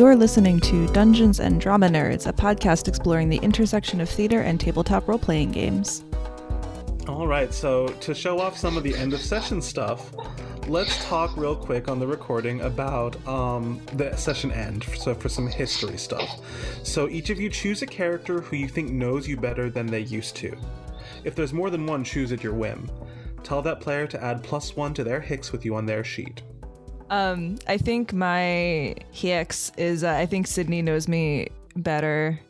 You're listening to Dungeons and Drama Nerds, a podcast exploring the intersection of theater and tabletop role playing games. All right, so to show off some of the end of session stuff, let's talk real quick on the recording about um, the session end. So for some history stuff. So each of you choose a character who you think knows you better than they used to. If there's more than one, choose at your whim. Tell that player to add plus one to their hicks with you on their sheet. Um, I think my Hx is. Uh, I think Sydney knows me better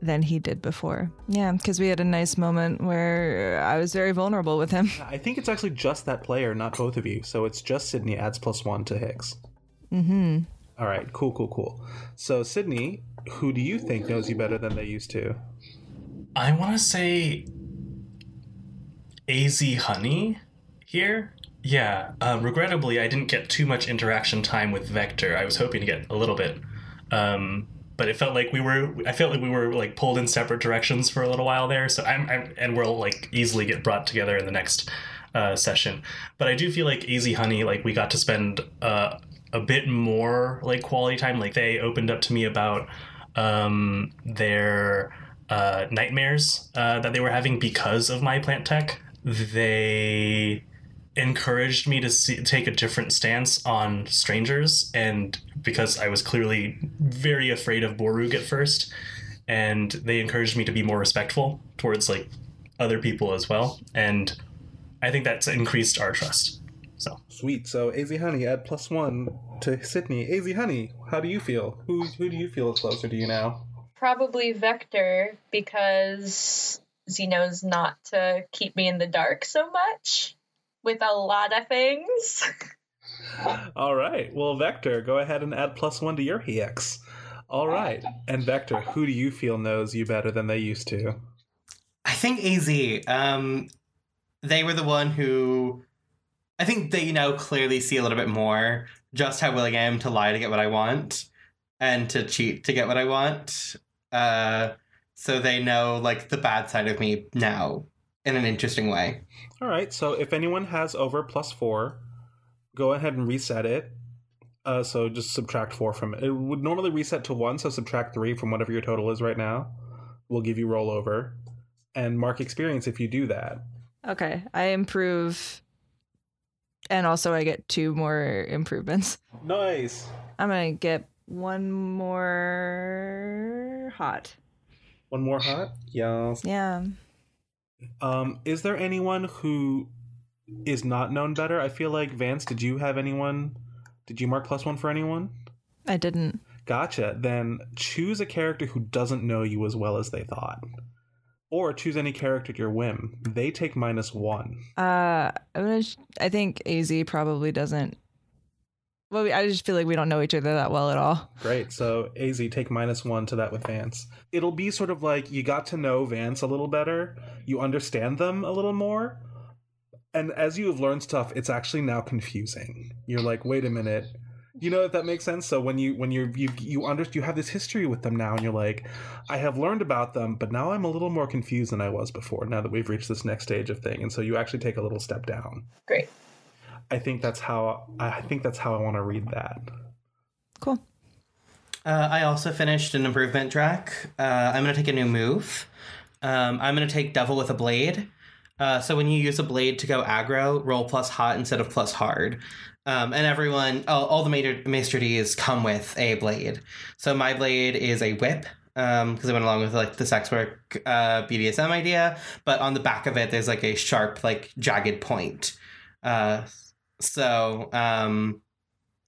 than he did before. Yeah, because we had a nice moment where I was very vulnerable with him. I think it's actually just that player, not both of you. So it's just Sydney adds plus one to Hicks. Mm-hmm. All right, cool, cool, cool. So Sydney, who do you think knows you better than they used to? I want to say AZ Honey here. Yeah, uh, regrettably, I didn't get too much interaction time with Vector. I was hoping to get a little bit, um, but it felt like we were. I felt like we were like pulled in separate directions for a little while there. So I'm, I'm and we'll like easily get brought together in the next uh, session. But I do feel like AZ Honey, like we got to spend uh, a bit more like quality time. Like they opened up to me about um, their uh, nightmares uh, that they were having because of my plant tech. They encouraged me to see, take a different stance on strangers and because I was clearly very afraid of Borug at first and they encouraged me to be more respectful towards like other people as well and I think that's increased our trust. So sweet. So AZ Honey add plus one to Sydney. AZ Honey, how do you feel? Who who do you feel is closer to you now? Probably Vector because he knows not to keep me in the dark so much with a lot of things. All right. Well, Vector, go ahead and add plus one to your HEX. All right. And Vector, who do you feel knows you better than they used to? I think AZ. Um, they were the one who. I think they now clearly see a little bit more just how willing I am to lie to get what I want and to cheat to get what I want. Uh, so they know like the bad side of me now in an interesting way. All right. So if anyone has over plus four, go ahead and reset it. Uh, so just subtract four from it. It would normally reset to one, so subtract three from whatever your total is right now. We'll give you rollover and mark experience if you do that. Okay, I improve, and also I get two more improvements. Nice. I'm gonna get one more hot. One more hot. Yes. Yeah. Um, is there anyone who is not known better? I feel like Vance. Did you have anyone? Did you mark plus one for anyone? I didn't. Gotcha. Then choose a character who doesn't know you as well as they thought. Or choose any character at your whim. They take minus one. Uh, I'm gonna. Sh- I think Az probably doesn't. Well, we, I just feel like we don't know each other that well at all. Great. So Az take minus one to that with Vance. It'll be sort of like you got to know Vance a little better. You understand them a little more. And as you have learned stuff, it's actually now confusing. You're like, wait a minute. You know if that makes sense. So when you when you you you under you have this history with them now, and you're like, I have learned about them, but now I'm a little more confused than I was before. Now that we've reached this next stage of thing, and so you actually take a little step down. Great. I think that's how I think that's how I want to read that. Cool. Uh, I also finished an improvement track. Uh, I'm going to take a new move. Um, I'm going to take Devil with a Blade. Uh, so when you use a blade to go aggro, roll plus hot instead of plus hard. Um, and everyone, all, all the major Maestro D's come with a blade. So my blade is a whip because um, I went along with like the sex work uh, BDSM idea. But on the back of it, there's like a sharp, like jagged point. Uh, so um,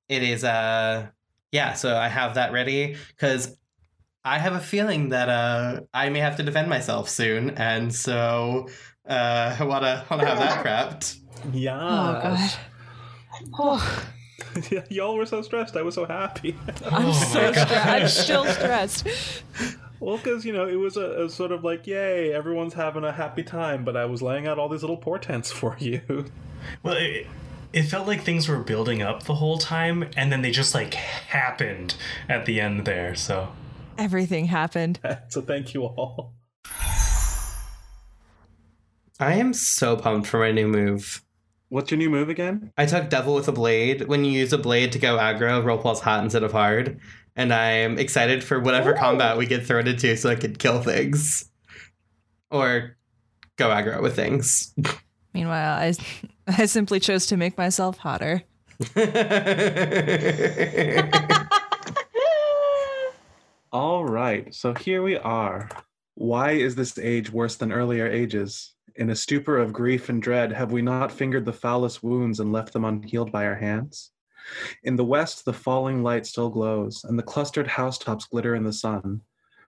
it is uh, yeah. So I have that ready because I have a feeling that uh, I may have to defend myself soon, and so uh, I wanna wanna have that prepped. Yeah. Oh god. Oh, Y'all were so stressed. I was so happy. I'm Oh so stressed. I'm still stressed. well, because you know it was a, a sort of like, yay, everyone's having a happy time. But I was laying out all these little portents for you. well, it, it felt like things were building up the whole time, and then they just like happened at the end there. So Everything happened. so thank you all. I am so pumped for my new move. What's your new move again? I took Devil with a Blade. When you use a blade to go aggro, roll plus hot instead of hard. and I'm excited for whatever Ooh. combat we get thrown into so I can kill things or go aggro with things. Meanwhile, I I simply chose to make myself hotter. All right, so here we are. Why is this age worse than earlier ages? In a stupor of grief and dread, have we not fingered the foulest wounds and left them unhealed by our hands? In the west, the falling light still glows, and the clustered housetops glitter in the sun.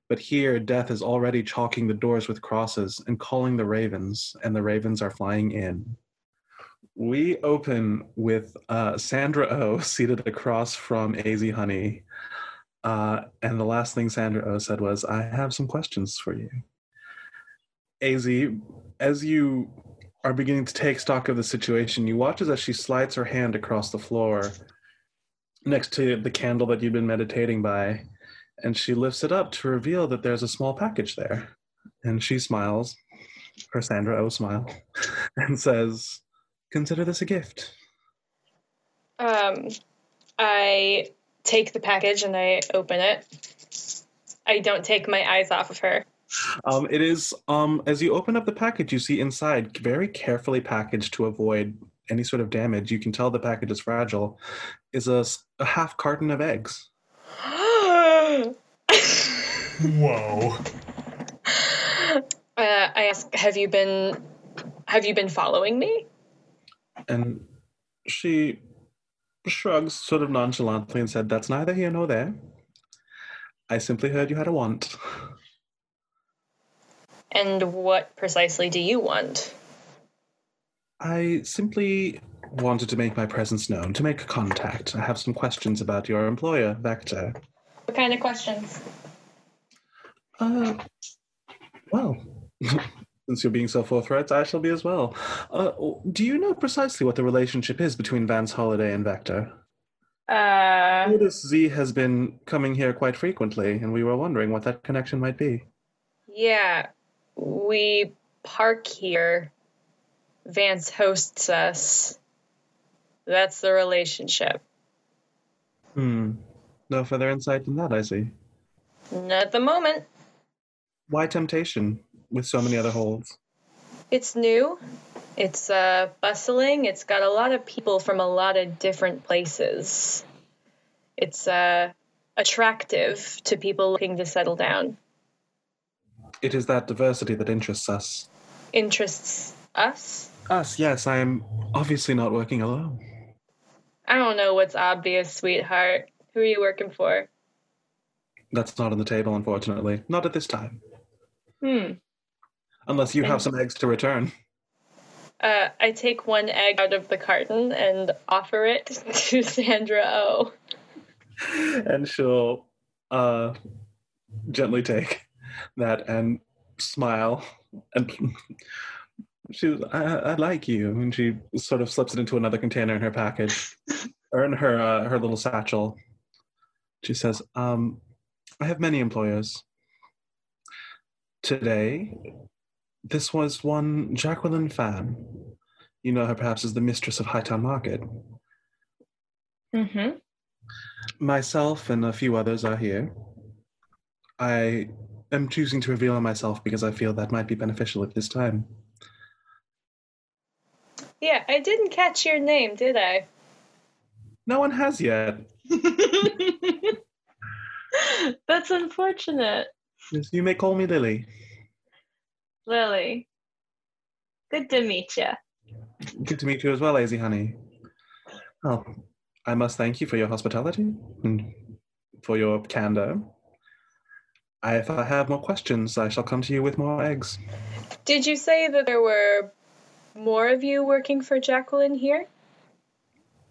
But here, death is already chalking the doors with crosses and calling the ravens, and the ravens are flying in. We open with uh, Sandra O seated across from AZ Honey. Uh, and the last thing Sandra O said was, I have some questions for you. AZ, as you are beginning to take stock of the situation, you watch as she slides her hand across the floor next to the candle that you've been meditating by, and she lifts it up to reveal that there's a small package there. And she smiles, her Sandra O smile, and says, Consider this a gift. Um, I take the package and I open it. I don't take my eyes off of her. Um, it is um, as you open up the package, you see inside, very carefully packaged to avoid any sort of damage. You can tell the package is fragile. Is a, a half carton of eggs. Whoa. Uh, I ask, have you been, have you been following me? And she shrugs sort of nonchalantly and said, That's neither here nor there. I simply heard you had a want. And what precisely do you want? I simply wanted to make my presence known, to make contact. I have some questions about your employer, Vector. What kind of questions? Uh, well, since you're being so forthright, I shall be as well. Uh, do you know precisely what the relationship is between Vance Holiday and Vector? Uh, Notice Z has been coming here quite frequently, and we were wondering what that connection might be. yeah, we park here. Vance hosts us. That's the relationship. Hmm. No further insight than that, I see. Not at the moment. Why temptation with so many other holes? It's new. It's uh, bustling. It's got a lot of people from a lot of different places. It's uh, attractive to people looking to settle down. It is that diversity that interests us. Interests us. Us, yes, I am obviously not working alone. I don't know what's obvious, sweetheart. Who are you working for? That's not on the table, unfortunately. Not at this time. Hmm. Unless you have some eggs to return. Uh, I take one egg out of the carton and offer it to Sandra O. and she'll uh, gently take that and smile and she I, I like you and she sort of slips it into another container in her package or in her uh, her little satchel she says um i have many employers today this was one jacqueline fan you know her perhaps as the mistress of hightown market Mm-hmm. myself and a few others are here. I am choosing to reveal myself because I feel that might be beneficial at this time. Yeah, I didn't catch your name, did I? No one has yet. That's unfortunate. Yes, You may call me Lily. Lily. Good to meet you. Good to meet you as well, AZ Honey. Well, I must thank you for your hospitality and for your candor. If I have more questions, I shall come to you with more eggs. Did you say that there were more of you working for Jacqueline here?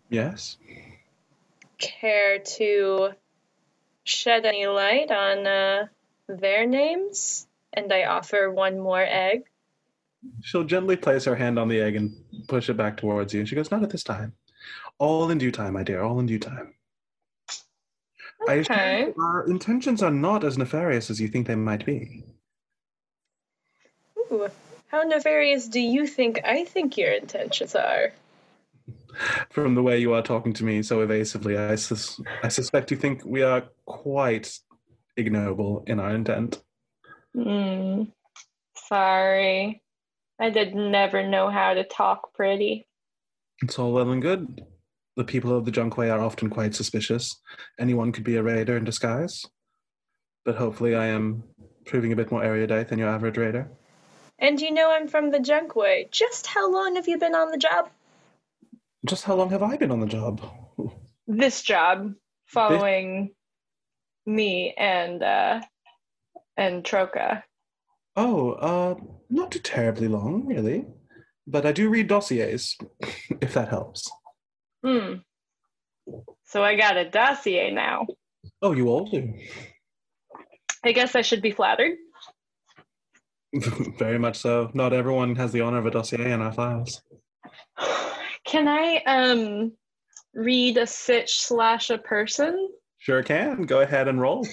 Yes? Care to shed any light on uh, their names? And I offer one more egg. She'll gently place her hand on the egg and push it back towards you. And she goes, Not at this time. All in due time, my dear, all in due time. Okay. our intentions are not as nefarious as you think they might be. Ooh, how nefarious do you think I think your intentions are? From the way you are talking to me so evasively, I, sus- I suspect you think we are quite ignoble in our intent. Hmm. Sorry. I did never know how to talk pretty. It's all well and good. The people of the Junkway are often quite suspicious. Anyone could be a raider in disguise. But hopefully, I am proving a bit more erudite than your average raider. And you know I'm from the Junkway. Just how long have you been on the job? Just how long have I been on the job? This job, following me and uh and Troka. Oh, uh, not too terribly long, really. But I do read dossiers, if that helps. Hmm. So I got a dossier now. Oh, you all do. I guess I should be flattered. Very much so. Not everyone has the honor of a dossier in our files. Can I um read a sitch slash a person? Sure can. Go ahead and roll.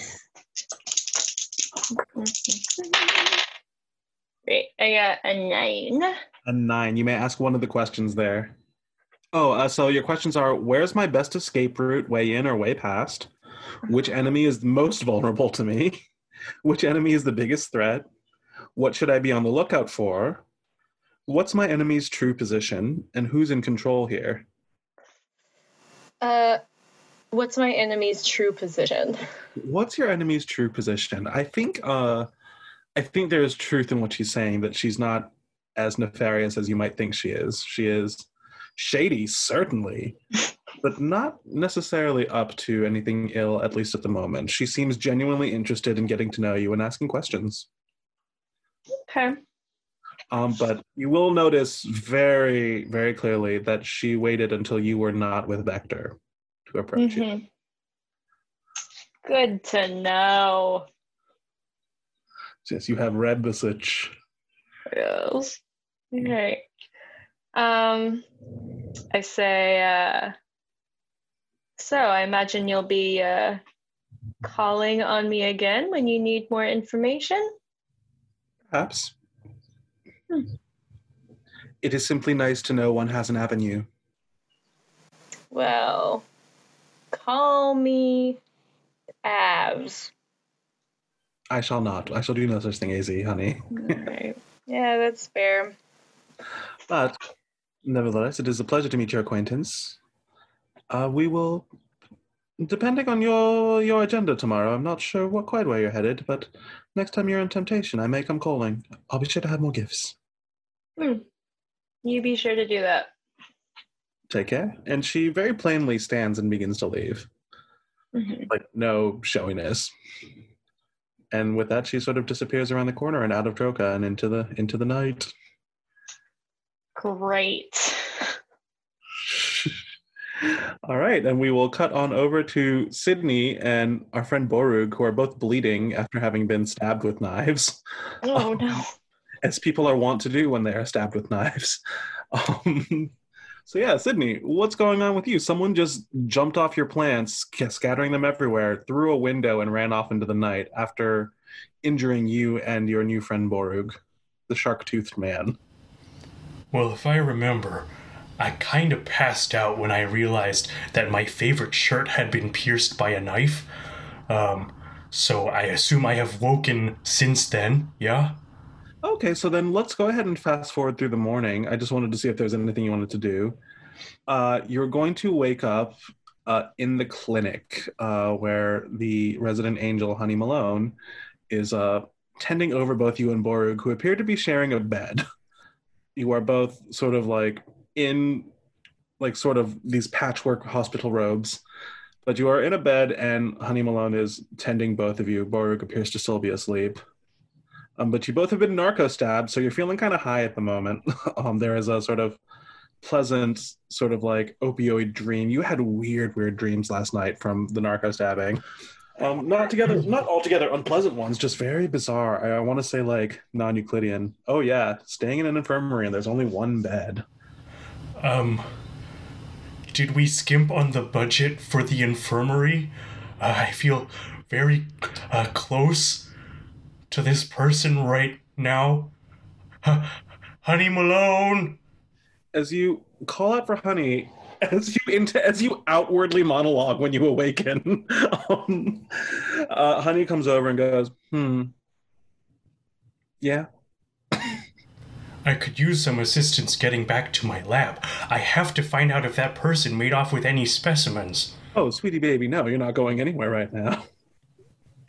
Great. I got a nine. A nine. You may ask one of the questions there. Oh, uh, so your questions are where's my best escape route, way in or way past? Which enemy is most vulnerable to me? Which enemy is the biggest threat? What should I be on the lookout for? What's my enemy's true position? And who's in control here? Uh what's my enemy's true position? What's your enemy's true position? I think uh I think there is truth in what she's saying that she's not as nefarious as you might think she is. She is shady, certainly, but not necessarily up to anything ill, at least at the moment. She seems genuinely interested in getting to know you and asking questions. Okay. Um, but you will notice very, very clearly that she waited until you were not with Vector to approach. Mhm. Good to know. Yes, you have read the sitch. Yes. Okay. Um, I say, uh, so I imagine you'll be uh, calling on me again when you need more information. Perhaps. Hmm. It is simply nice to know one has an avenue. Well, call me Avs. I shall not. I shall do no such thing, AZ, honey. Alright. Yeah, that's fair. But nevertheless, it is a pleasure to meet your acquaintance. Uh, we will, depending on your your agenda tomorrow. I'm not sure what quite where you're headed, but next time you're in temptation, I may come calling. I'll be sure to have more gifts. You be sure to do that. Take care. And she very plainly stands and begins to leave, Mhm. like no showiness. And with that, she sort of disappears around the corner and out of Troka and into the into the night. Great. All right, and we will cut on over to Sydney and our friend Borug, who are both bleeding after having been stabbed with knives, Oh no. as people are wont to do when they are stabbed with knives. Um, so yeah, Sydney, what's going on with you? Someone just jumped off your plants, scattering them everywhere, through a window, and ran off into the night after injuring you and your new friend Borug, the shark-toothed man. Well, if I remember, I kind of passed out when I realized that my favorite shirt had been pierced by a knife. Um, so I assume I have woken since then, yeah? Okay, so then let's go ahead and fast forward through the morning. I just wanted to see if there's anything you wanted to do. Uh, you're going to wake up uh, in the clinic uh, where the resident angel, Honey Malone, is uh, tending over both you and Borug, who appear to be sharing a bed. You are both sort of like in, like, sort of these patchwork hospital robes. But you are in a bed, and Honey Malone is tending both of you. Borug appears to still be asleep. Um, but you both have been narco stabbed, so you're feeling kind of high at the moment. um, there is a sort of pleasant, sort of like opioid dream. You had weird, weird dreams last night from the narco stabbing. Um, not together, not altogether unpleasant ones, just very bizarre. I, I want to say like non-Euclidean. Oh yeah, staying in an infirmary and there's only one bed. Um, did we skimp on the budget for the infirmary? Uh, I feel very uh, close to this person right now. Honey Malone! As you call out for Honey, as you into as you outwardly monologue when you awaken, um, uh, Honey comes over and goes, "Hmm, yeah." I could use some assistance getting back to my lab. I have to find out if that person made off with any specimens. Oh, sweetie baby, no, you're not going anywhere right now.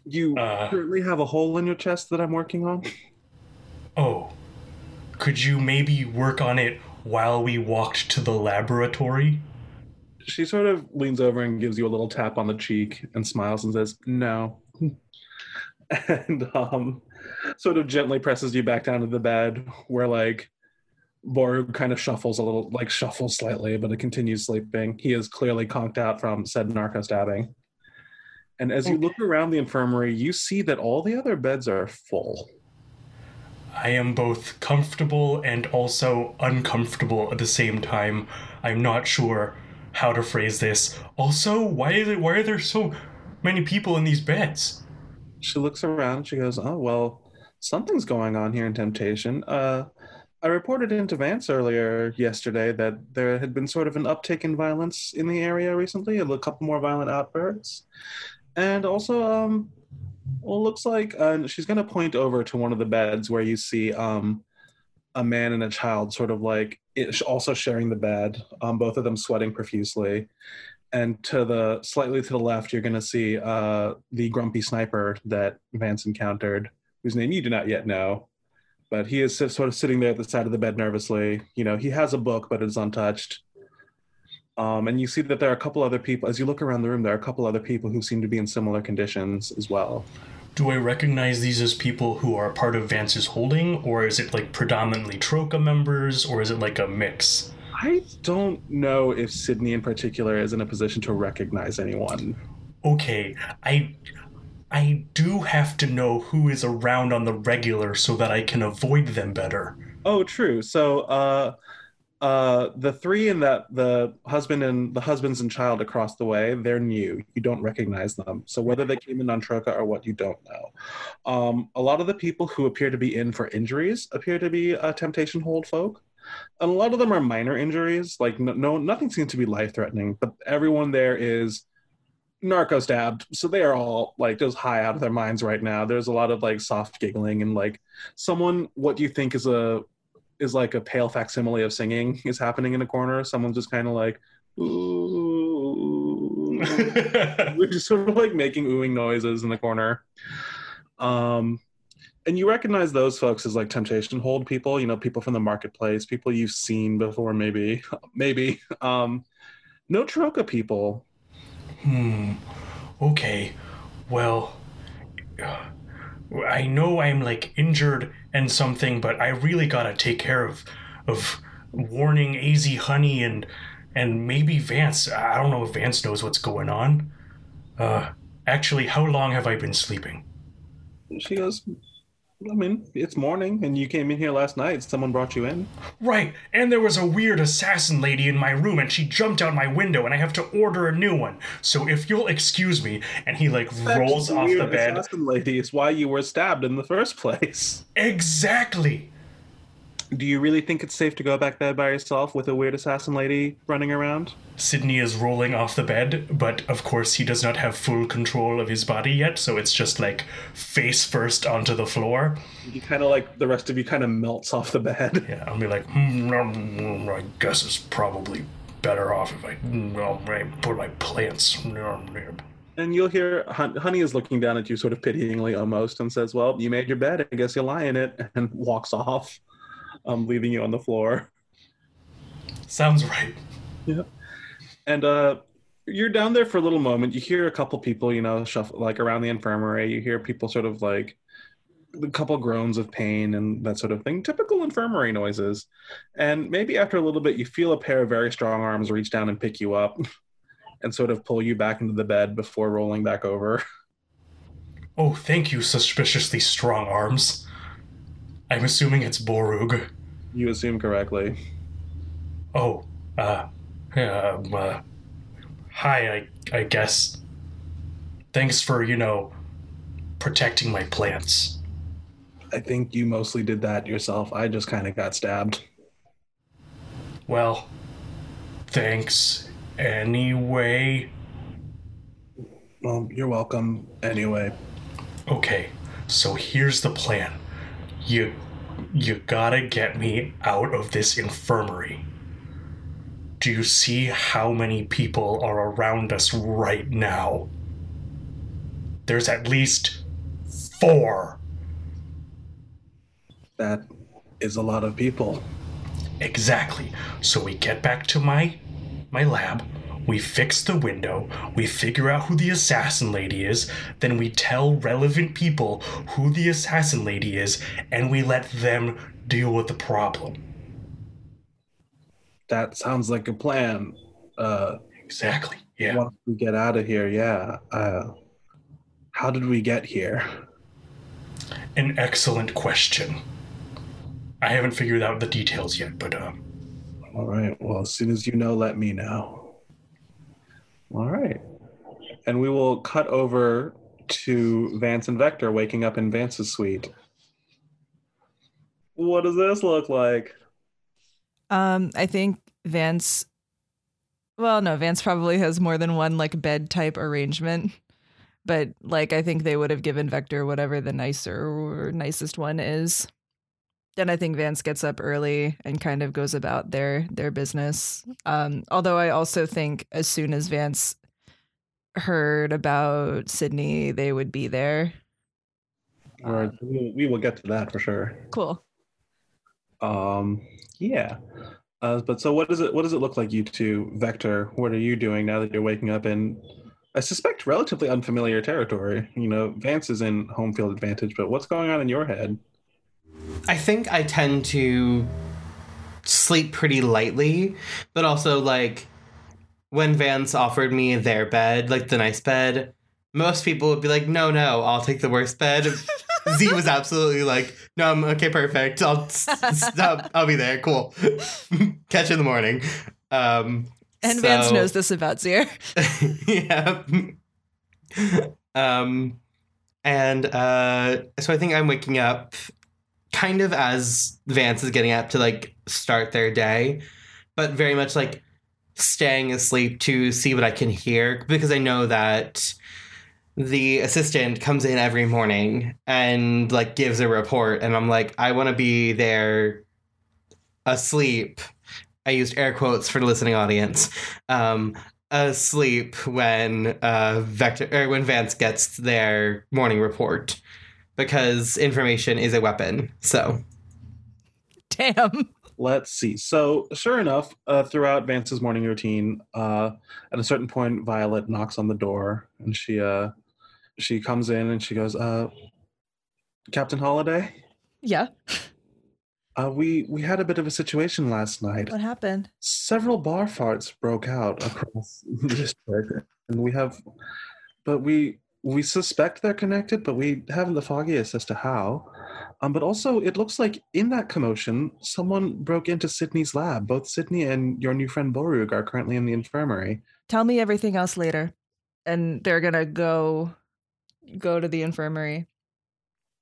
You Uh. currently have a hole in your chest that I'm working on. Oh, could you maybe work on it while we walked to the laboratory? She sort of leans over and gives you a little tap on the cheek and smiles and says, "No," and um, sort of gently presses you back down to the bed, where like Borug kind of shuffles a little, like shuffles slightly, but it continues sleeping. He is clearly conked out from said narco stabbing. And as you look around the infirmary, you see that all the other beds are full. I am both comfortable and also uncomfortable at the same time. I'm not sure how to phrase this. Also, why is it, why are there so many people in these beds? She looks around. She goes, "Oh well, something's going on here in Temptation. Uh, I reported into Vance earlier yesterday that there had been sort of an uptick in violence in the area recently. A couple more violent outbursts, and also, um, well, looks like uh, she's going to point over to one of the beds where you see um, a man and a child, sort of like also sharing the bed. Um, both of them sweating profusely." and to the slightly to the left you're going to see uh, the grumpy sniper that vance encountered whose name you do not yet know but he is sort of sitting there at the side of the bed nervously you know he has a book but it's untouched um, and you see that there are a couple other people as you look around the room there are a couple other people who seem to be in similar conditions as well Do I recognize these as people who are part of Vance's holding, or is it like predominantly Troka members, or is it like a mix? i don't know if sydney in particular is in a position to recognize anyone Okay, I I do have to know who is around on the regular so that I can avoid them better. Oh, true. So, uh, uh, the three and that the husband and the husbands and child across the way, they're new. You don't recognize them. So whether they came in on Troka or what, you don't know. Um, a lot of the people who appear to be in for injuries appear to be uh, temptation hold folk. And a lot of them are minor injuries. Like no, no nothing seems to be life threatening, but everyone there is narco stabbed so they are all like just high out of their minds right now there's a lot of like soft giggling and like someone what you think is a is like a pale facsimile of singing is happening in a corner. Someone's just kind of like ooh. We're just sort of like making oohing noises in the corner. Um and you recognize those folks as like temptation hold people you know people from the marketplace people you've seen before maybe maybe. Um no Troka people. Hmm. Okay. Well, I know I'm like injured and something, but I really gotta take care of of warning AZ Honey and and maybe Vance. I don't know if Vance knows what's going on. Uh, actually, how long have I been sleeping? she goes i mean it's morning and you came in here last night someone brought you in Right, and there was a weird assassin lady in my room, and she jumped out my window, and I have to order a new one. So if you'll excuse me, and he like rolls That off the bed. assassin lady is why you were stabbed in the first place Exactly. Do you really think it's safe to go back there by yourself with a weird assassin lady running around Sydney is rolling off the bed, but of course he does not have full control of his body yet, so it's just like face first onto the floor. you kind of like the rest of you kind of melts off the bed Yeah, I'll be like, mm, I guess it's probably better off if I, mm, I put my plants. and you'll hear honey is looking down at you sort of pityingly almost and says well you made your bed i guess you'll lie in it and walks off um, leaving you on the floor Sounds right. Yeah. And uh, you're down there for a little moment. You hear a couple people, you know, shuffle like around the infirmary. You hear people sort of like a couple groans of pain and that sort of thing. Typical infirmary noises. And maybe after a little bit, you feel a pair of very strong arms reach down and pick you up and sort of pull you back into the bed before rolling back over. Oh, thank you, suspiciously strong arms. I'm assuming it's Borug. You assume correctly. Oh, uh, um, uh, hi, I, I guess. Thanks for, you know, protecting my plants. I think you mostly did that yourself. I just kind of got stabbed. Well, Thanks anyway. Well, you're welcome anyway. Okay, so here's the plan. You you gotta get me out of this infirmary. Do you see how many people are around us right now? There's at least four. That is a lot of people. Exactly. So we get back to my my lab, we fix the window, we figure out who the assassin lady is, then we tell relevant people who the assassin lady is, and we let them deal with the problem. That sounds like a plan. Uh, Exactly. Yeah. once we get out of here, yeah. Uh, how did we get here? An excellent question. I haven't figured out the details yet, but um All right. Well, as soon as you know, let me know. All right. And we will cut over to Vance and Vector waking up in Vance's suite. What does this look like? Um, I think Vance. Well, no, Vance probably has more than one like bed type arrangement, but like I think they would have given Vector whatever the nicer or nicest one is. Then I think Vance gets up early and kind of goes about their their business. Um, although I also think as soon as Vance heard about Sydney, they would be there. All right. We will, we will get to that for sure. Cool. Um, yeah. Uh, but so what does it what does it look like you two, Vector? What are you doing now that you're waking up in I suspect relatively unfamiliar territory? You know, Vance is in home field advantage, but what's going on in your head? I think I tend to sleep pretty lightly, but also like when Vance offered me their bed, like the nice bed, most people would be like, "No, no, I'll take the worst bed." Z was absolutely like, "No, I'm okay, perfect. I'll s- s- I'll, be there. Cool. Catch you in the morning." Um, And Vance knows this about Zier. yeah. um, and uh, so I think I'm waking up kind of as Vance is getting up to like start their day, but very much like staying asleep to see what I can hear because I know that the assistant comes in every morning and like gives a report and I'm like I want to be there asleep. I used air quotes for the listening audience. Um asleep when uh Vector or when Vance gets their morning report because information is a weapon. So Damn. Let's see. So, sure enough, uh, throughout Vance's morning routine, uh, at a certain point, Violet knocks on the door, and she uh, she comes in and she goes, uh, "Captain Holiday, Yeah. uh, we we had a bit of a situation last night. What happened? Several bar farts broke out across the district, and we have, but we we suspect they're connected, but we haven't the foggiest as to how." Um, but also, it looks like in that commotion, someone broke into Sydney's lab. Both Sydney and your new friend Borug are currently in the infirmary. Tell me everything else later. And they're gonna go go to the infirmary.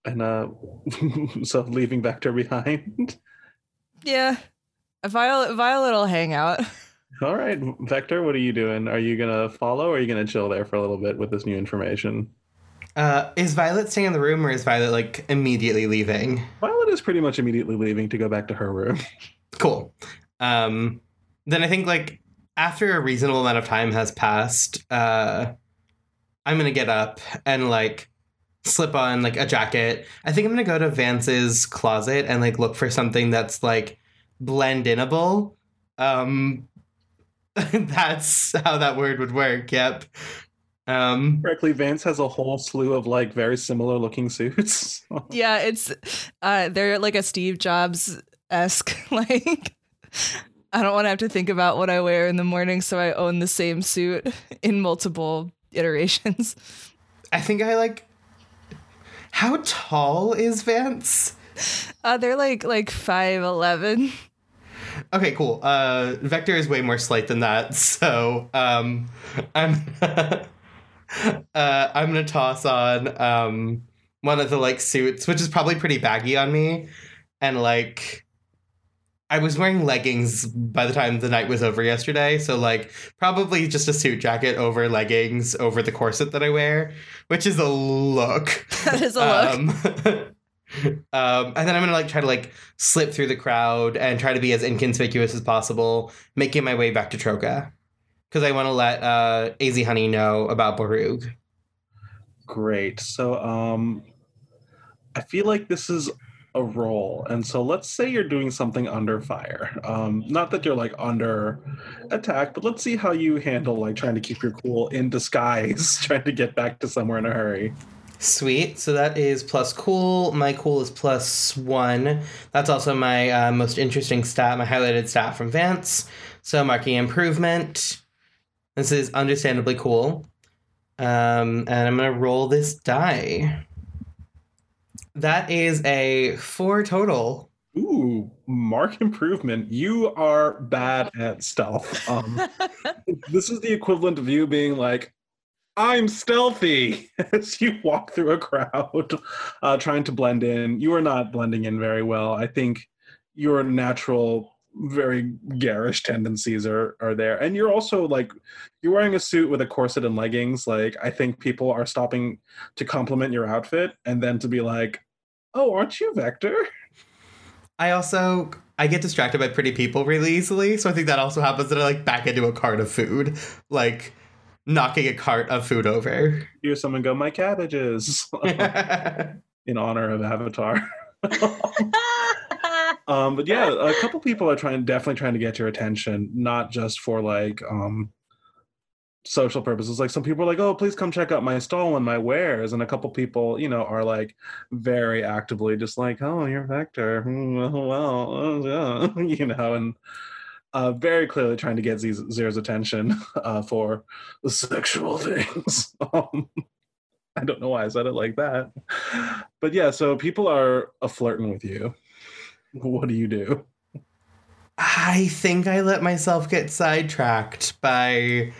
And uh, so leaving Vector behind. Yeah. Violet Violet will hang out. All right, Vector, what are you doing? Are you gonna follow, or are you gonna chill there for a little bit with this new information? uh is Violet staying in the room or is Violet like immediately leaving? Violet is pretty much immediately leaving to go back to her room. Cool. Um then I think like after a reasonable amount of time has passed, uh I'm gonna get up and like slip on like a jacket. I think I'm gonna go to Vance's closet and like look for something that's like blend inable. Um that's how that word would work, yep. Um Correctly, Vance has a whole slew of like very similar looking suits. Yeah, it's uh they're like a Steve Jobs esque like I don't want to have to think about what I wear in the morning, so I own the same suit in multiple iterations. I think I like how tall is Vance? Uh they're like like five eleven. Okay, cool. Uh, Vector is way more slight than that, so um, I'm uh, I'm gonna toss on um, one of the like suits, which is probably pretty baggy on me, and like I was wearing leggings by the time the night was over yesterday, so like probably just a suit jacket over leggings over the corset that I wear, which is a look. That is a look. Um, um, and then I'm gonna like try to like slip through the crowd and try to be as inconspicuous as possible, making my way back to Troka because I want to let uh, Az Honey know about Borug. Great. So, um, I feel like this is a role. and so let's say you're doing something under fire. Um, not that you're like under attack, but let's see how you handle like trying to keep your cool in disguise, trying to get back to somewhere in a hurry. Sweet. So that is plus cool. My cool is plus one. That's also my uh, most interesting stat, my highlighted stat from Vance. So marking improvement. This is understandably cool. Um, and I'm going to roll this die. That is a four total. Ooh, mark improvement. You are bad at stealth. Um, this is the equivalent of you being like, I'm stealthy as you walk through a crowd uh, trying to blend in. You are not blending in very well. I think your natural, very garish tendencies are, are there. And you're also like, you're wearing a suit with a corset and leggings. Like, I think people are stopping to compliment your outfit and then to be like, oh, aren't you Vector? I also I get distracted by pretty people really easily, so I think that also happens that I like back into a cart of food, like knocking a cart of food over. Hear someone go, my cabbages, in honor of Avatar. um, but yeah, a couple people are trying, definitely trying to get your attention, not just for like um, social purposes. Like some people are like, "Oh, please come check out my stall and my wares," and a couple people, you know, are like very actively just like, "Oh, you're Vector, Hmm, well, well, yeah," you know, and uh, very clearly trying to get Z- Zero's attention uh, for sexual things. um, I don't know why I said it like that, but yeah. So people are flirting with you. What do you do? I think I let myself get sidetracked by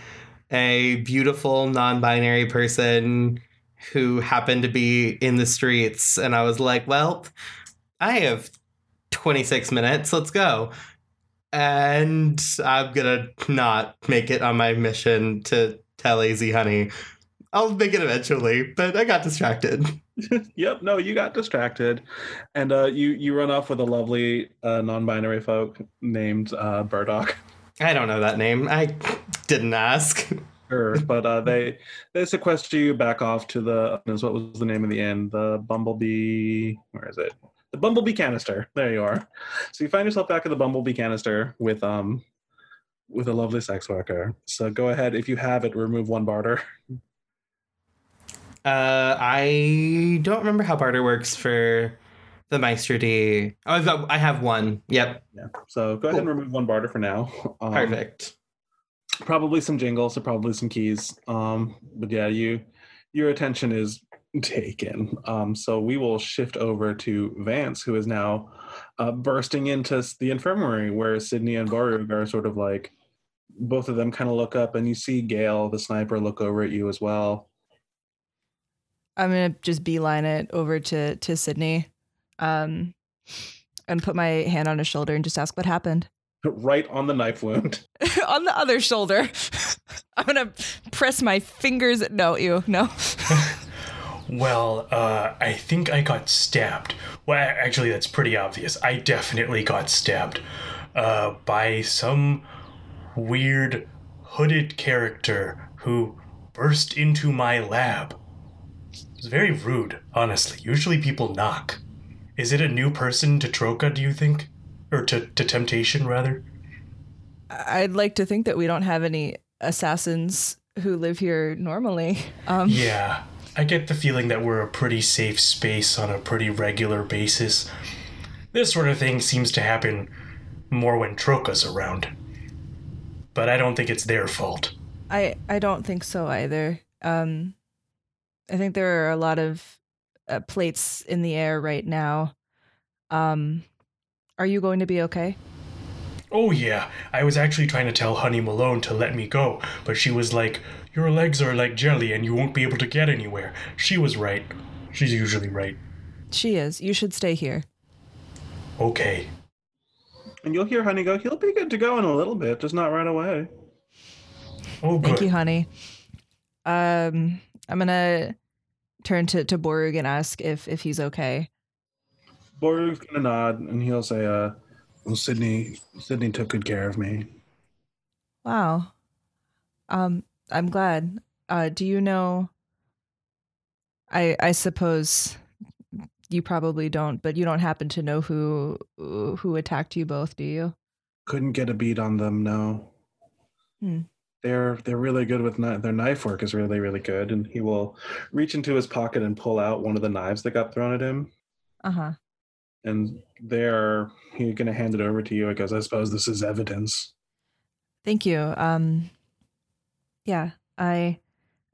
a beautiful non-binary person who happened to be in the streets and I was like, "Well, I have 26 minutes. Let's go." And I'm to not make it on my mission to tell AZ Honey. I'll make it eventually, but I got distracted. yep no you got distracted and uh you you run off with a lovely uh non-binary folk named uh burdock I don't know that name. I didn't ask. sure but uh they they sequester you back off to the what was the name of the inn the bumblebee where is it the bumblebee canister there you are so you find yourself back at the bumblebee canister with um with a lovely sex worker so go ahead if you have it remove one barter Uh, I don't remember how barter works for the Maestro D. Oh, I've got. I have one. Yep. yeah so go ahead and remove one barter for now um, Perfect. probably some jingles or probably some keys um but yeah you your attention is taken um so we will shift over to vance who is now uh bursting into the infirmary where sydney and Borug are sort of like both of them kind of look up and you see gail the sniper look over at you as well I'm gonna just beeline it over to to Sydney, um, and put my hand on his shoulder and just ask what happened. right on the knife wound on the other shoulder, I'm gonna press my fingers. No, you no. Well, uh, I think I got stabbed. Well, actually, that's pretty obvious. I definitely got stabbed uh, by some weird hooded character who burst into my lab. It was very rude, honestly. Usually people knock. Is it a new person to Troka, do you think? Or to, to Temptation, rather? I'd like to think that we don't have any assassins who live here normally. Um, Yeah, I get the feeling that we're a pretty safe space on a pretty regular basis. This sort of thing seems to happen more when Troka's around. But I don't think it's their fault. I I don't think so either. Um, I think there are a lot of uh, plates in the air right now. Um, are you going to be okay? Oh, yeah, I was actually trying to tell Honey Malone to let me go, but she was like, Your legs are like jelly and you won't be able to get anywhere. She was right. She's usually right. She is. You should stay here. Okay. And you'll hear Honey go, he'll be good to go in a little bit, just not right away. Oh, Thank you, honey. Um, I'm gonna turn to to Borug and ask if if he's okay. Borug's gonna nod and he'll say, uh, well, Sydney, Sydney took good care of me. Wow. Um, I'm glad. Uh, do you know? I I suppose you probably don't, but you don't happen to know who who attacked you both, do you? Couldn't get a beat on them, no. Hmm. They're they're really good with their knife work is really really good, and he will reach into his pocket and pull out one of the knives that got thrown at him, Uh huh. and they're he's gonna hand it over to you because I suppose this is evidence. Thank you. Um, yeah, I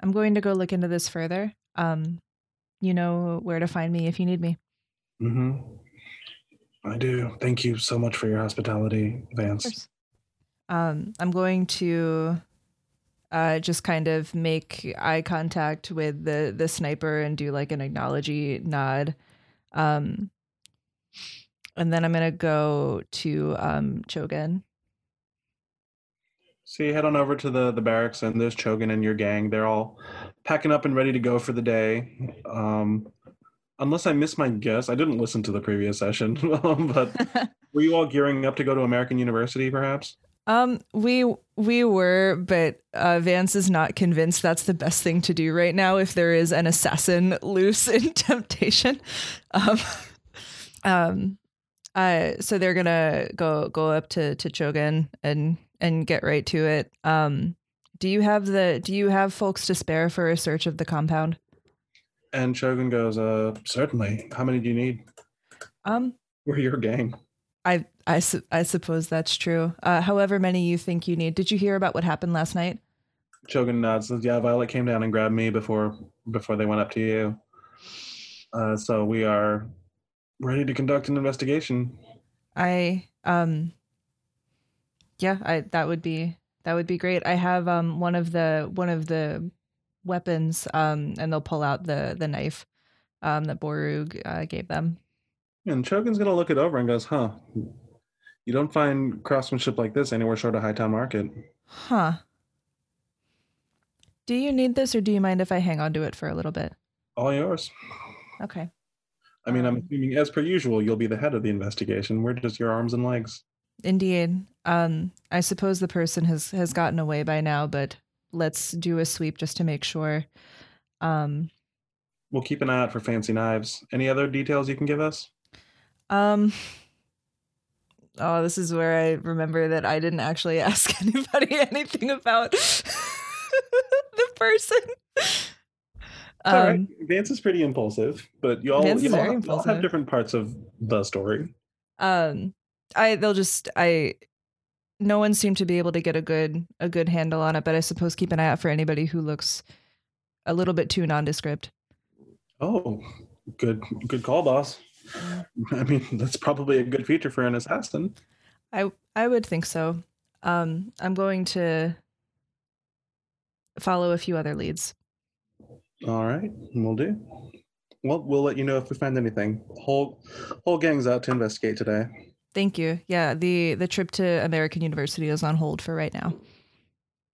I'm going to go look into this further. Um, you know where to find me if you need me. Mm-hmm. I do. Thank you so much for your hospitality, Of Vance. course. Um, I'm going to uh, just kind of make eye contact with the the sniper and do like an acknowledgy nod. Um, and then I'm gonna go to um, Chogan. So you head on over to the the barracks, and there's Chogan and your gang. They're all packing up and ready to go for the day. Um, unless I missed my guess, I didn't listen to the previous session, um, but were you all gearing up to go to American University, perhaps? Um, we we were, but uh, Vance is not convinced that's the best thing to do right now. If there is an assassin loose in Temptation, um, um, uh, so they're gonna go go up to to Chogan and and get right to it. Um, do you have the Do you have folks to spare for a search of the compound? And Shogun goes, uh, certainly. How many do you need? Um, We're your gang. I I su- I suppose that's true. Uh, however many you think you need. Did you hear about what happened last night? Shogun nods, says, yeah, Violet came down and grabbed me before before they went up to you. Uh, so we are ready to conduct an investigation. I um yeah, I that would be that would be great. I have um one of the one of the weapons um and they'll pull out the the knife um that Borug uh, gave them. And Shogun's gonna look it over and goes, huh. You don't find craftsmanship like this anywhere short of High Hightown Market. Huh. Do you need this or do you mind if I hang on to it for a little bit? All yours. Okay. I mean, I'm Um, assuming, as per usual, you'll be the head of the investigation. We're just your arms and legs. Indeed. Um I suppose the person has has gotten away by now, but let's do a sweep just to make sure. Um We'll keep an eye out for fancy knives. Any other details you can give us? Um. Oh, this is where I remember that I didn't actually ask anybody anything about the person. It's all right. Um, Vance is pretty impulsive, but you all, you all, have, you all have different parts of the story. um, I they'll just I. No one seemed to be able to get a good a good handle on it, but I suppose keep an eye out for anybody who looks a little bit too nondescript. Oh, good, good call, boss. I mean, that's probably a good feature for an assassin. I I would think so. Um, I'm going to follow a few other leads. All right, we'll do. Well, we'll let you know if we find anything. Whole whole gang's out to investigate today. Thank you. Yeah, the the trip to American University is on hold for right now.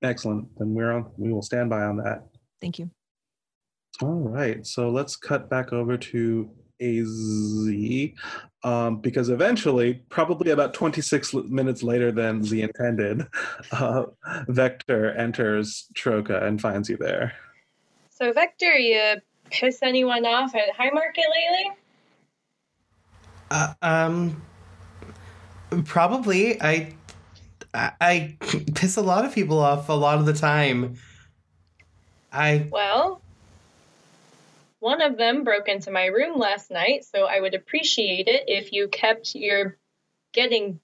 Excellent. Then we're on. We will stand by on that. Thank you. All right, so let's cut back over to AZ um, because eventually, probably about 26 l- minutes later than Z intended, uh, Vector enters Troka and finds you there. So, Vector, you piss anyone off at High Market lately? Uh, um, probably. I, I, piss a lot of people off a lot of the time. I Well, one of them broke into my room last night, so I would appreciate it if you kept your getting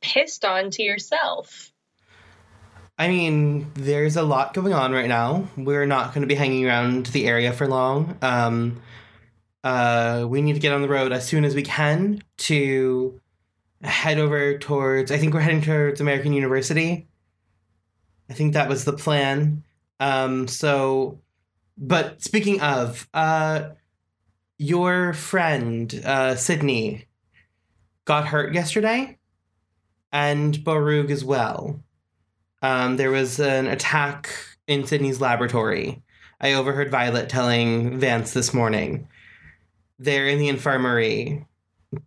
pissed on to yourself. I mean, there's a lot going on right now. We're not going to be hanging around the area for long. Um, uh, we need to get on the road as soon as we can to head over towards. I think we're heading towards American University. I think that was the plan. Um, so, but speaking of, uh, your friend uh, Sydney got hurt yesterday. and Borug as well. Um, there was an attack in Sydney's laboratory. I overheard Violet telling Vance this morning. They're in the infirmary,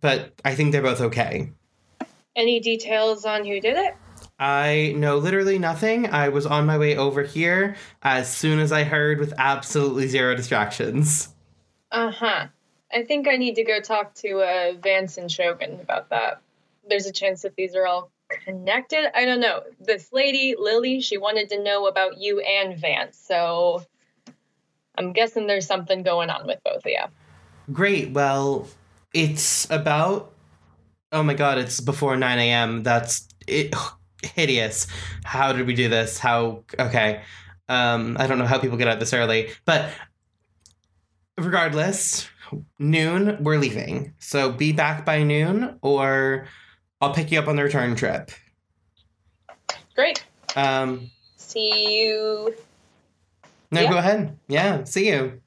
but I think they're both okay. Any details on who did it? I know literally nothing. I was on my way over here as soon as I heard with absolutely zero distractions. Uh huh. I think I need to go talk to uh, Vance and Shogun about that. There's a chance that these are all connected. I don't know. This lady, Lily, she wanted to know about you and Vance, so I'm guessing there's something going on with both of you. Great. Well, it's about. Oh my god, it's before 9 a.m. That's it, hideous. How did we do this? How. Okay. Um, I don't know how people get out this early, but regardless, noon, we're leaving. So be back by noon, or I'll pick you up on the return trip. Great. Um, See you. no, Yeah. go ahead. Yeah, see you.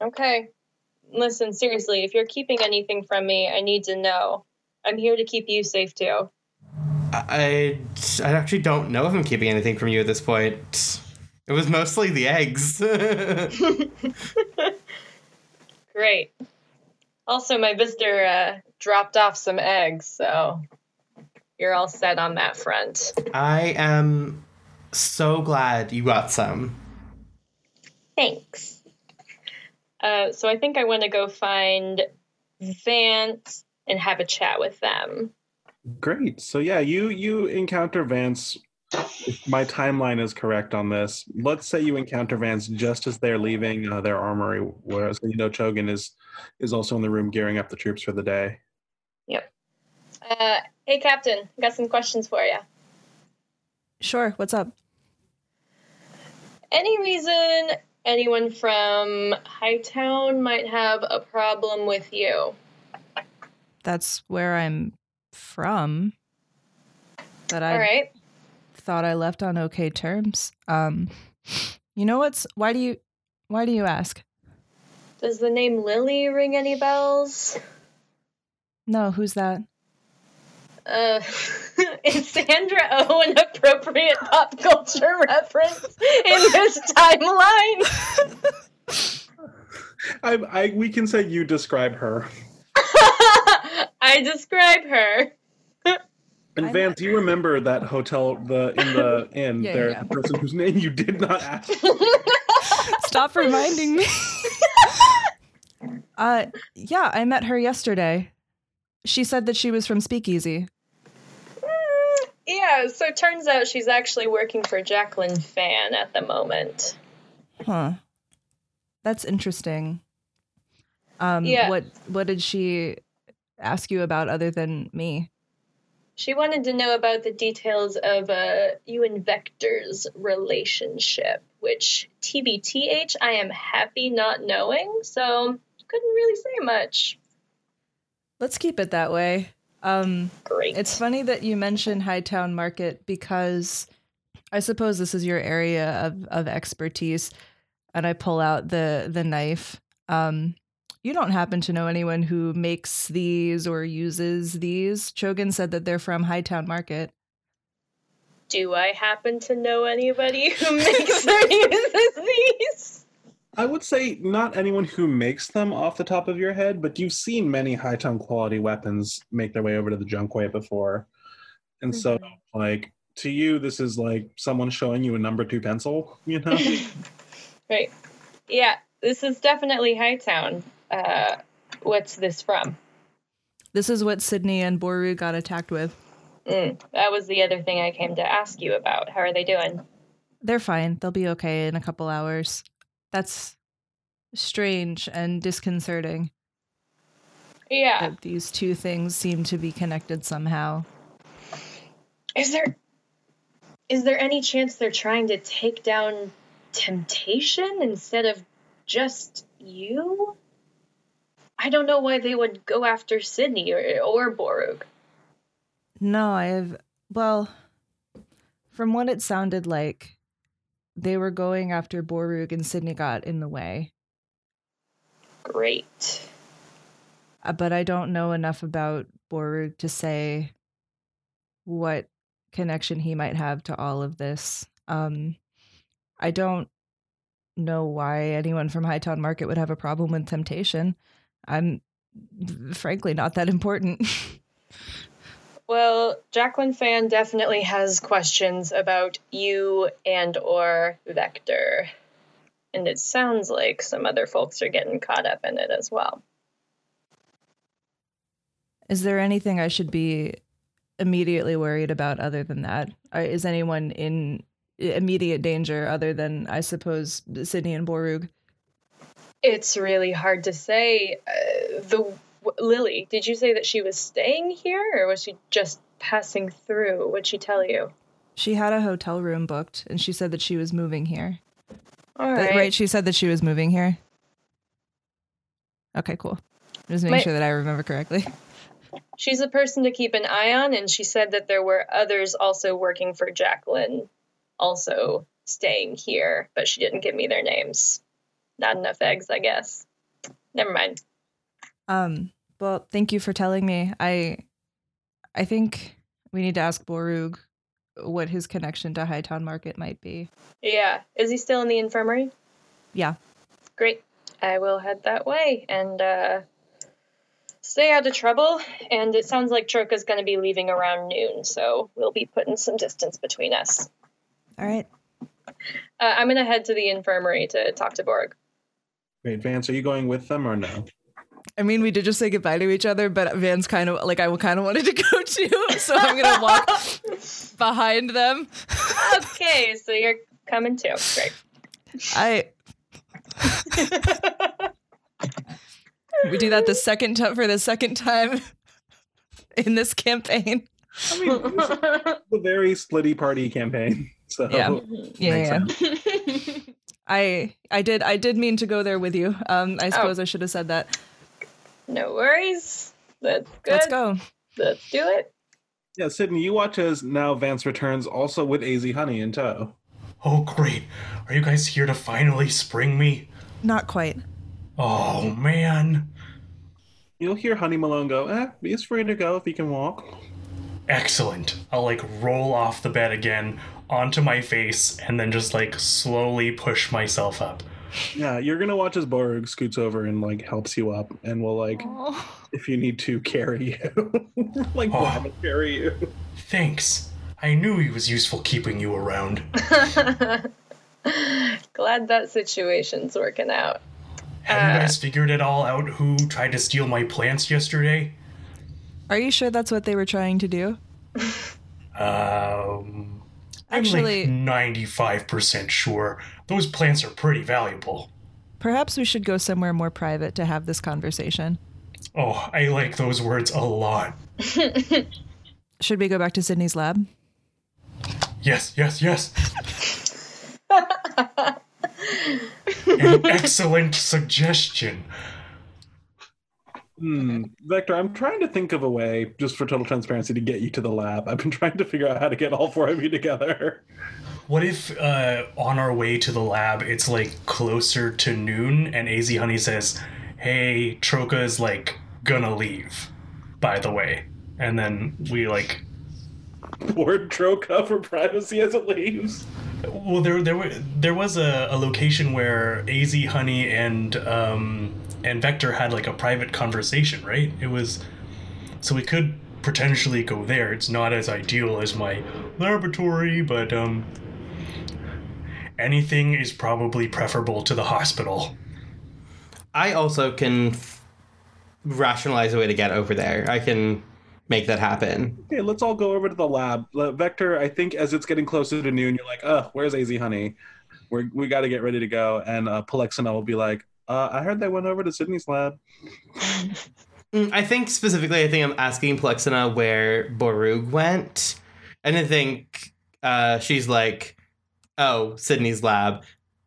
Okay. Listen, seriously, if you're keeping anything from me, I need to know. I'm here to keep you safe too. I, I actually don't know if I'm keeping anything from you at this point. It was mostly the eggs. Great. Also, my visitor uh, dropped off some eggs, so you're all set on that front. I am so glad you got some. Thanks. Uh, so I think I want to go find Vance and have a chat with them. Great. So yeah, you you encounter Vance. If my timeline is correct on this, let's say you encounter Vance just as they're leaving uh, their armory, whereas you know Chogan is is also in the room gearing up the troops for the day. Yep. Uh, hey, Captain, got some questions for you. Sure. What's up? Any reason anyone from Hightown might have a problem with you? That's where I'm from. But I All right. thought I left on okay terms. Um, you know what's? Why do you? Why do you ask? Does the name Lily ring any bells? No, who's that? Uh, is Sandra O an appropriate pop culture reference in this timeline? I, I we can say you describe her. I describe her. And I'm- Vance, you remember that hotel the in the inn Yeah, there yeah. the person whose name you did not ask. Stop reminding me. uh, yeah, I met her yesterday. She said that she was from Speakeasy. Yeah, so it turns out she's actually working for Jacqueline Fan at the moment. Huh. That's interesting. Um, Yeah. What What did she ask you about other than me? She wanted to know about the details of uh, you and Vector's relationship, which TBTH, I am happy not knowing, so couldn't really say much. Let's keep it that way. Um, Great. It's funny that you mentioned Hightown Market because I suppose this is your area of, of expertise. And I pull out the the knife. Um, you don't happen to know anyone who makes these or uses these? Chogan said that they're from Hightown Market. Do I happen to know anybody who makes or uses these? I would say not anyone who makes them off the top of your head, but you've seen many Hightown quality weapons make their way over to the junkway before. And so, like, to you, this is like someone showing you a number two pencil, you know? Right. Yeah, this is definitely Hightown. Uh, what's this from? This is what Sydney and Borug got attacked with. Mm, that was the other thing I came to ask you about. How are they doing? They're fine. They'll be okay in a couple hours. That's strange and disconcerting Yeah. that these two things seem to be connected somehow. Is there is there any chance they're trying to take down temptation instead of just you? I don't know why they would go after Sydney or, or Borug. No, I have. Well, from what it sounded like, they were going after Borug and Sydney got in the way. Great. Uh, But I don't know enough about Borug to say what connection he might have to all of this. Um, I don't know why anyone from Hightown Market would have a problem with temptation. I'm frankly not that important. Well, Jacqueline Fan definitely has questions about you and or Vector. And it sounds like some other folks are getting caught up in it as well. Is there anything I should be immediately worried about other than that? Uh, anyone in immediate danger other than, I suppose, Sydney and Borug? It's really hard to say. Uh, the Lily, did you say that she was staying here or was she just passing through? What'd she tell you? She had a hotel room booked and she said that she was moving here. All right. right. She said that she was moving here. Okay, cool. Just making My- sure that I remember correctly. She's a person to keep an eye on, and she said that there were others also working for Jacqueline, also staying here, but she didn't give me their names. Not enough eggs, I guess. Never mind. Um, well, thank you for telling me. I I think we need to ask Borug what his connection to Hightown Market might be. Yeah. Is he still in the infirmary? Yeah. Great. I will head that way and uh, stay out of trouble. And it sounds like Troka's going to be leaving around noon, so we'll be putting some distance between us. All right. Uh, I'm going to head to the infirmary to talk to Borg. Wait, Vance, are you going with them or no? I mean, we did just say goodbye to each other, but Van's kind of like I kind of wanted to go too, so I'm gonna walk behind them. okay, so you're coming too. Great. I we do that the second time for the second time in this campaign. I mean, it's a very splitty party campaign. So Yeah. Yeah, yeah. I I did I did mean to go there with you. Um, I suppose I should have said that. No worries. That's good. Let's go. Let's do it. Yeah, Sydney, you watch as now Vance returns also with AZ Honey in tow. Oh, great. Are you guys here to finally spring me? Not quite. Oh, man. You'll hear Honey Malone go, eh, he's free to go if he can walk. Excellent. I'll like roll off the bed again onto my face and then just like slowly push myself up. Yeah, you're gonna watch as Borg scoots over and like helps you up and will like if you need to carry you. like Oh. bottom carry you. Thanks. I knew he was useful keeping you around. Glad that situation's working out. Have Uh. you guys figured it all out who tried to steal my plants yesterday? Are you sure that's what they were trying to do? Um I'm Actually- like 95% sure. Those plants are pretty valuable. Perhaps we should go somewhere more private to have this conversation. Oh, I like those words a lot. Should we go back to Sydney's lab? Yes, yes, yes. An excellent suggestion. Hmm. Vector, I'm trying to think of a way, just for total transparency, to get you to the lab. I've been trying to figure out how to get all four of you together. What if uh, on our way to the lab it's like closer to noon and AZ Honey says, Hey, Troka is like gonna leave, by the way. And then we like Board Troka for privacy as it leaves. well there there wa- there was a, a location where AZ Honey and um and Vector had like a private conversation, right? It was so we could potentially go there. It's not as ideal as my laboratory, but um anything is probably preferable to the hospital. I also can f- rationalize a way to get over there. I can make that happen. Okay, let's all go over to the lab. Vector, I think as it's getting closer to noon, you're like, oh, where's AZ Honey? We're, we got to get ready to go." And uh, Polexina will be like, uh, "I heard they went over to Sydney's lab." Mm, I think specifically, I think I'm asking Plexina where Borug went. And I think uh, she's like, oh, Sydney's lab.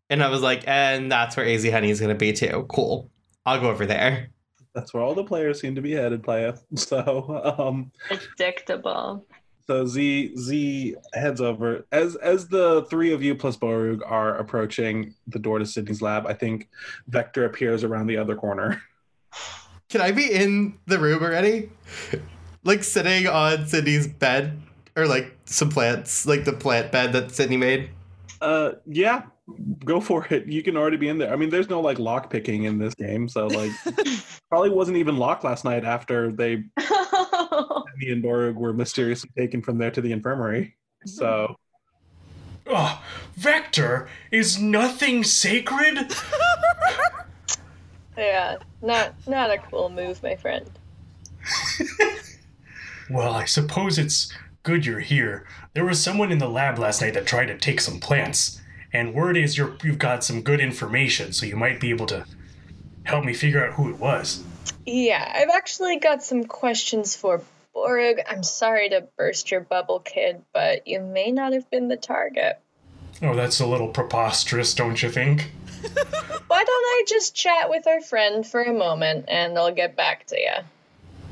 And I was like, and that's where AZ Honey is going to be too. Cool. I'll go over there. That's where all the players seem to be headed, playa. So, um, Predictable. so Z Z heads over as as the three of you plus Borug are approaching the door to Sydney's lab. I think Vector appears around the other corner. Can I be in the room already? like sitting on Sydney's bed or like some plants, like the plant bed that Sydney made? Uh, yeah, go for it. You can already be in there. I mean, there's no like lock picking in this game, so like probably wasn't even locked last night after they me and Borg were mysteriously taken from there to the infirmary. So Oh, Vector, is nothing sacred? yeah, not not a cool move, my friend. well, I suppose it's good you're here. There was someone in the lab last night that tried to take some plants, and word is you're, you've got some good information, so you might be able to help me figure out who it was. Yeah, I've actually got some questions for Borg. I'm sorry to burst your bubble, kid, but you may not have been the target. Oh, that's a little preposterous, don't you think? Why don't I just chat with our friend for a moment and I'll get back to you?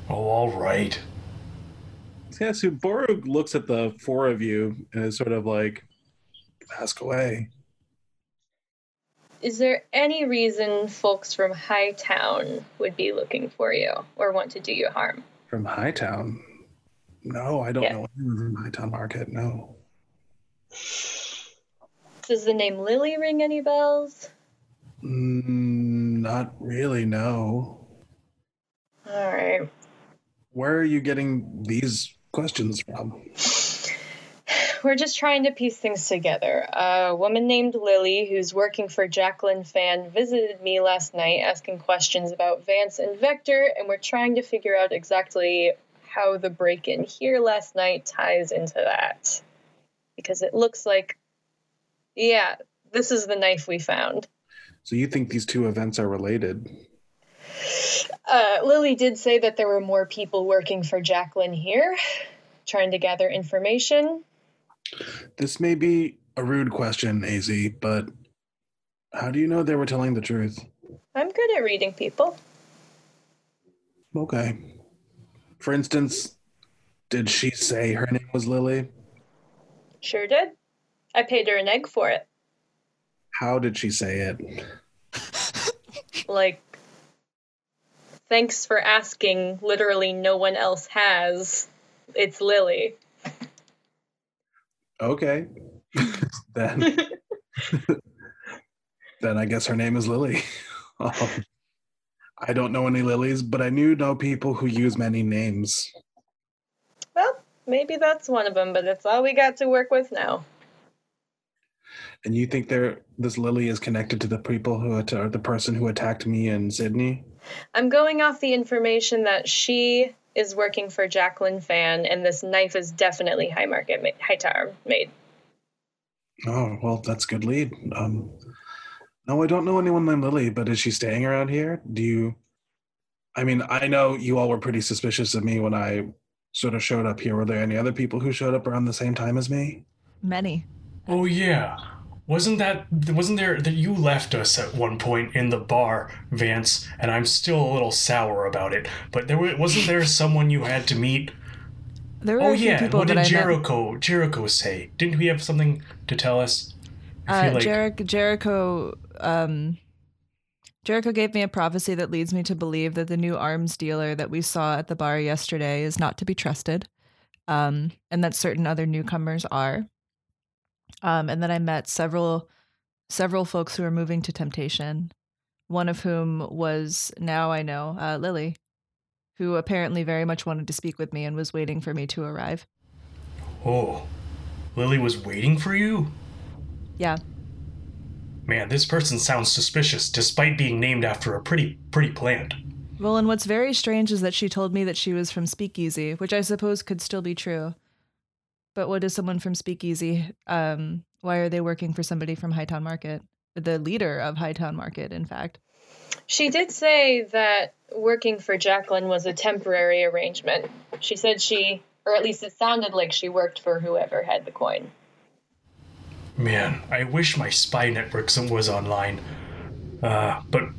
Oh, all right. Yeah, so Borg looks at the four of you and is sort of like, ask away. Is there any reason folks from Hightown would be looking for you or want to do you harm? From Hightown? No, I don't Yeah. know anyone from Hightown Market. No. Does the name Lily ring any bells? Mm, not really. No. All right. Where are you getting these questions from? We're just trying to piece things together. A woman named Lily, who's working for Jacqueline Fan, visited me last night asking questions about Vance and Vector, and we're trying to figure out exactly how the break in here last night ties into that. Because it looks like, yeah, this is the knife we found. So you think these two events are related? Uh, Lily did say that there were more people working for Jacqueline here, trying to gather information. This may be a rude question, AZ, but how do you know they were telling the truth? I'm good at reading people. Okay. For instance, did she say her name was Lily? Sure did. I paid her an egg for it. How did she say it? Like, thanks for asking. Literally, no one else has. It's Lily. Okay. then then I guess her name is Lily. um, I don't know any lilies, but I do know people who use many names. Well, maybe that's one of them, but that's all we got to work with now. And you think there this Lily is connected to the people who or the person who attacked me in Sydney? I'm going off the information that she is working for Jacqueline Fan, and this knife is definitely high market, ma- high tower made. Oh, well, that's a good lead. Um, no, I don't know anyone named Lily, but is she staying around here? Do you? I mean, I know you all were pretty suspicious of me when I sort of showed up here. Were there any other people who showed up around the same time as me? Many. Oh yeah. Wasn't that wasn't there that you left us at one point in the bar, Vance, and I'm still a little sour about it. But there wa- wasn't there someone you had to meet? There were Oh yeah, people what did. Jericho Jericho say? Didn't we have something to tell us? Uh, Jericho, Jericho, um, Jericho gave me a prophecy that leads me to believe that the new arms dealer that we saw at the bar yesterday is not to be trusted, um, and that certain other newcomers are. Um, and then I met several, several folks who are moving to Temptation. One of whom was now I know uh, Lily, who apparently very much wanted to speak with me and was waiting for me to arrive. Oh, Lily was waiting for you. Yeah, Man, this person sounds suspicious, despite being named after a pretty pretty plant. Well, and what's very strange is that she told me that she was from Speakeasy, which I suppose could still be true. But what is someone from Speakeasy? Um, why are they working for somebody from Hightown Market? The leader of Hightown Market, in fact. She did say that working for Jacqueline was a temporary arrangement. She said she, or at least it sounded like she worked for whoever had the coin. Man, I wish my spy network some- was online. Uh, but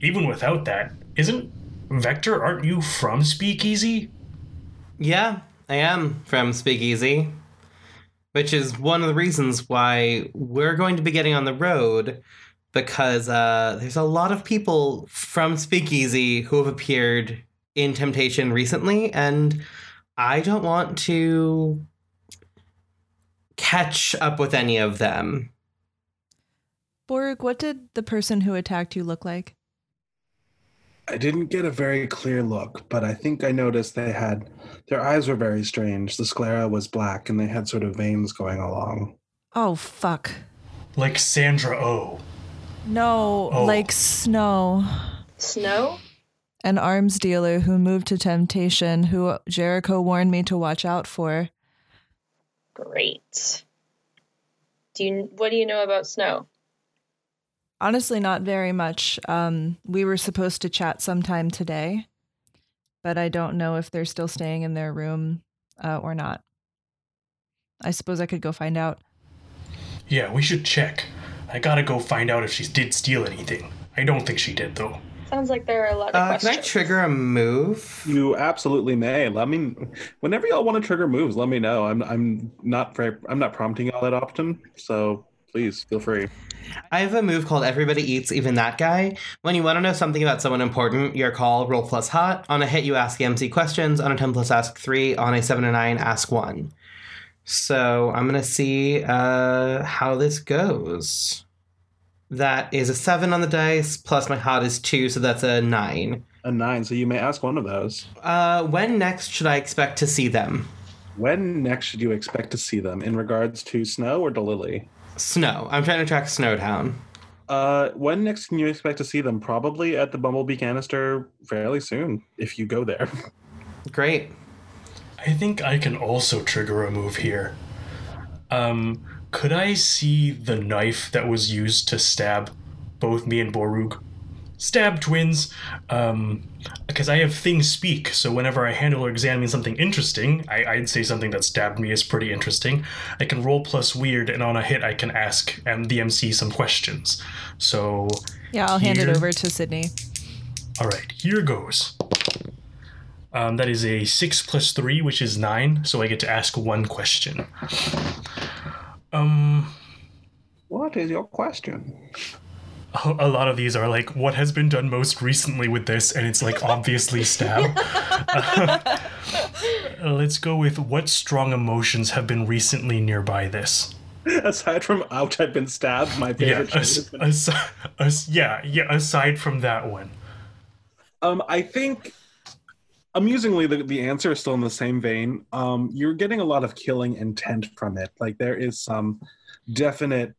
even without that, isn't Vector? Aren't you from Speakeasy? Yeah, I am from Speakeasy, which is one of the reasons why we're going to be getting on the road because uh, there's a lot of people from Speakeasy who have appeared in Temptation recently, and I don't want to catch up with any of them. Borg, what did the person who attacked you look like? I didn't get a very clear look, but I think I noticed they had their eyes were very strange. The sclera was black and they had sort of veins going along. Oh, fuck. Like Sandra Oh. No, Oh. like Snow. Snow? An arms dealer who moved to temptation, who Jericho warned me to watch out for. Great. Do you what do you know about Snow? Honestly, not very much. Um, we were supposed to chat sometime today, but I don't know if they're still staying in their room uh, or not. I suppose I could go find out. Yeah, we should check. I gotta go find out if she did steal anything. I don't think she did, though. Sounds like there are a lot of Uh, can. I trigger a move? You absolutely may. Let me whenever y'all want to trigger moves, let me know. I'm I'm not very I'm not prompting y'all that often, so please feel free. I have a move called Everybody Eats, Even That Guy. When you want to know something about someone important, your call, roll plus hot. On a hit, you ask MC questions. On a 10 plus, ask three. On a 7 to 9, ask one. So I'm going to see uh, how this goes. That is a 7 on the dice, plus my hot is 2, so that's a 9. A nine, so you may ask one of those. Uh, when next should I expect to see them? When next should you expect to see them in regards to Snow or to Lily? Snow. I'm trying to track Snowtown. Uh, when next can you expect to see them? Probably at the Bumblebee canister fairly soon, if you go there. Great. I think I can also trigger a move here. Um, could I see the knife that was used to stab both me and Borug? Stab twins. Um, because I have things speak, so whenever I handle or examine something interesting, I, I'd say something that stabbed me is pretty interesting. I can roll plus weird, and on a hit, I can ask um, the MC some questions. So, Yeah, I'll hand it over to Sydney. all right, here goes. Um, that is a six plus three, which is nine. So I get to ask one question. Um, what is your question? A lot of these are like, what has been done most recently with this, and it's like obviously stab. let's go with what strong emotions have been recently nearby this. Aside from ouch, I've been stabbed. My favorite. shade as, been- as, as, yeah, yeah. Aside from that one, Um, I think amusingly the, the answer is still in the same vein. Um, you're getting a lot of killing intent from it. Like there is some definite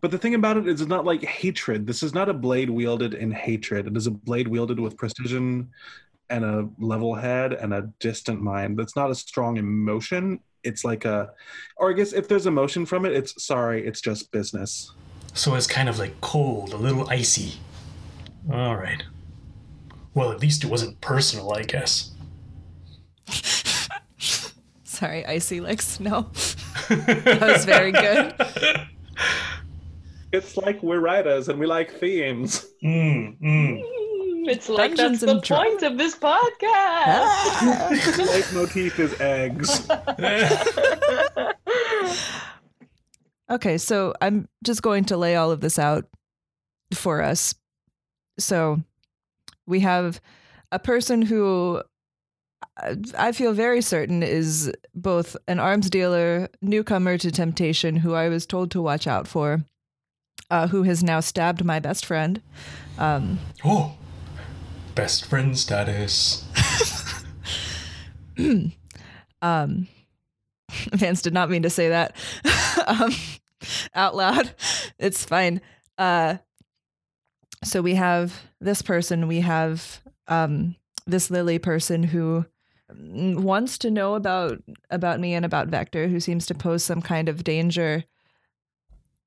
but the thing about it is it's not like hatred. This is not a blade wielded in hatred. It is a blade wielded with precision and a level head and a distant mind. That's not a strong emotion. It's like a or I guess if there's emotion from it, it's sorry, it's just business. so it's kind of like cold, a little icy. All right. Well, at least it wasn't personal, I guess. Sorry, icy like snow. that was very good. It's like we're writers and we like themes. Mm, mm. It's like Dungeons that's the and Dra- point of this podcast. The leitmotif is eggs. Okay, so I'm just going to lay all of this out for us. So we have a person who I- I feel very certain is both an arms dealer, newcomer to temptation, who I was told to watch out for, uh, who has now stabbed my best friend. Um, Oh, best friend status. um, Vance did not mean to say that um, out loud. It's fine. Uh, so we have this person. We have um, this Lily person who wants to know about about me and about Vector, who seems to pose some kind of danger,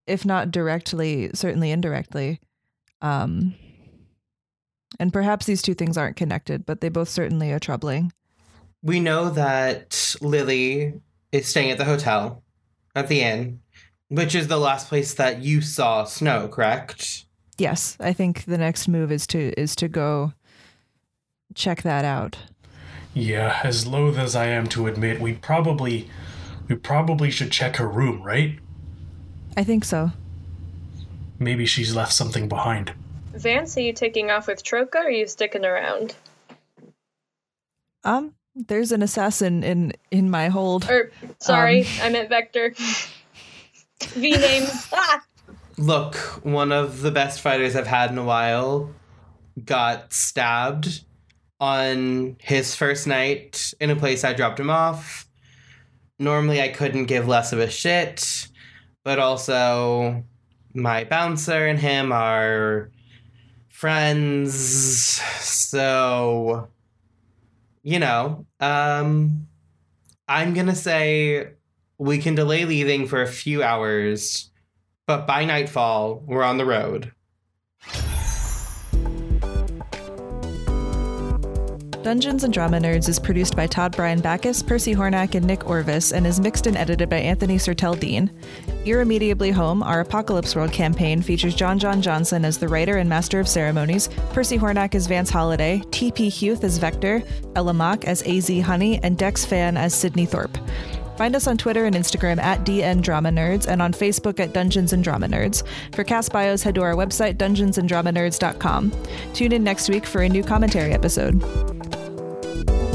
if not directly, certainly indirectly. Um, and perhaps these two things aren't connected, but they both certainly are troubling. We know that Lily is staying at the hotel at the inn, which is the last place that you saw Snow, correct? Yes, I think the next move is to is to go check that out. Yeah, as loath as I am to admit, we probably we probably should check her room, right? I think so. Maybe she's left something behind. Vance, are you taking off with Troka or are you sticking around? Um, there's an assassin in in my hold. Or sorry, Um. I meant Vector. V names. Ah! Look, one of the best fighters I've had in a while got stabbed on his first night in a place I dropped him off. Normally, I couldn't give less of a shit, but also my bouncer and him are friends, so you know, um, I'm gonna say we can delay leaving for a few hours, but by nightfall, we're on the road. Dungeons and Drama Nerds is produced by Todd Brian Backus, Percy Hornack, and Nick Orvis, and is mixed and edited by Anthony Sertel Dean. Irremediably Home, our Apocalypse World campaign, features John John Johnson as the writer and master of ceremonies, Percy Hornack as Vance Holiday, T.P. Huth as Vector, Ella Mock as AZ Honey, and Dex Fan as Sydney Thorpe. Find us on Twitter and Instagram at DN Drama Nerds and on Facebook at Dungeons and Drama Nerds. For cast bios, head to our website, dungeonsanddramanerds.com. Tune in next week for a new commentary episode. Bye.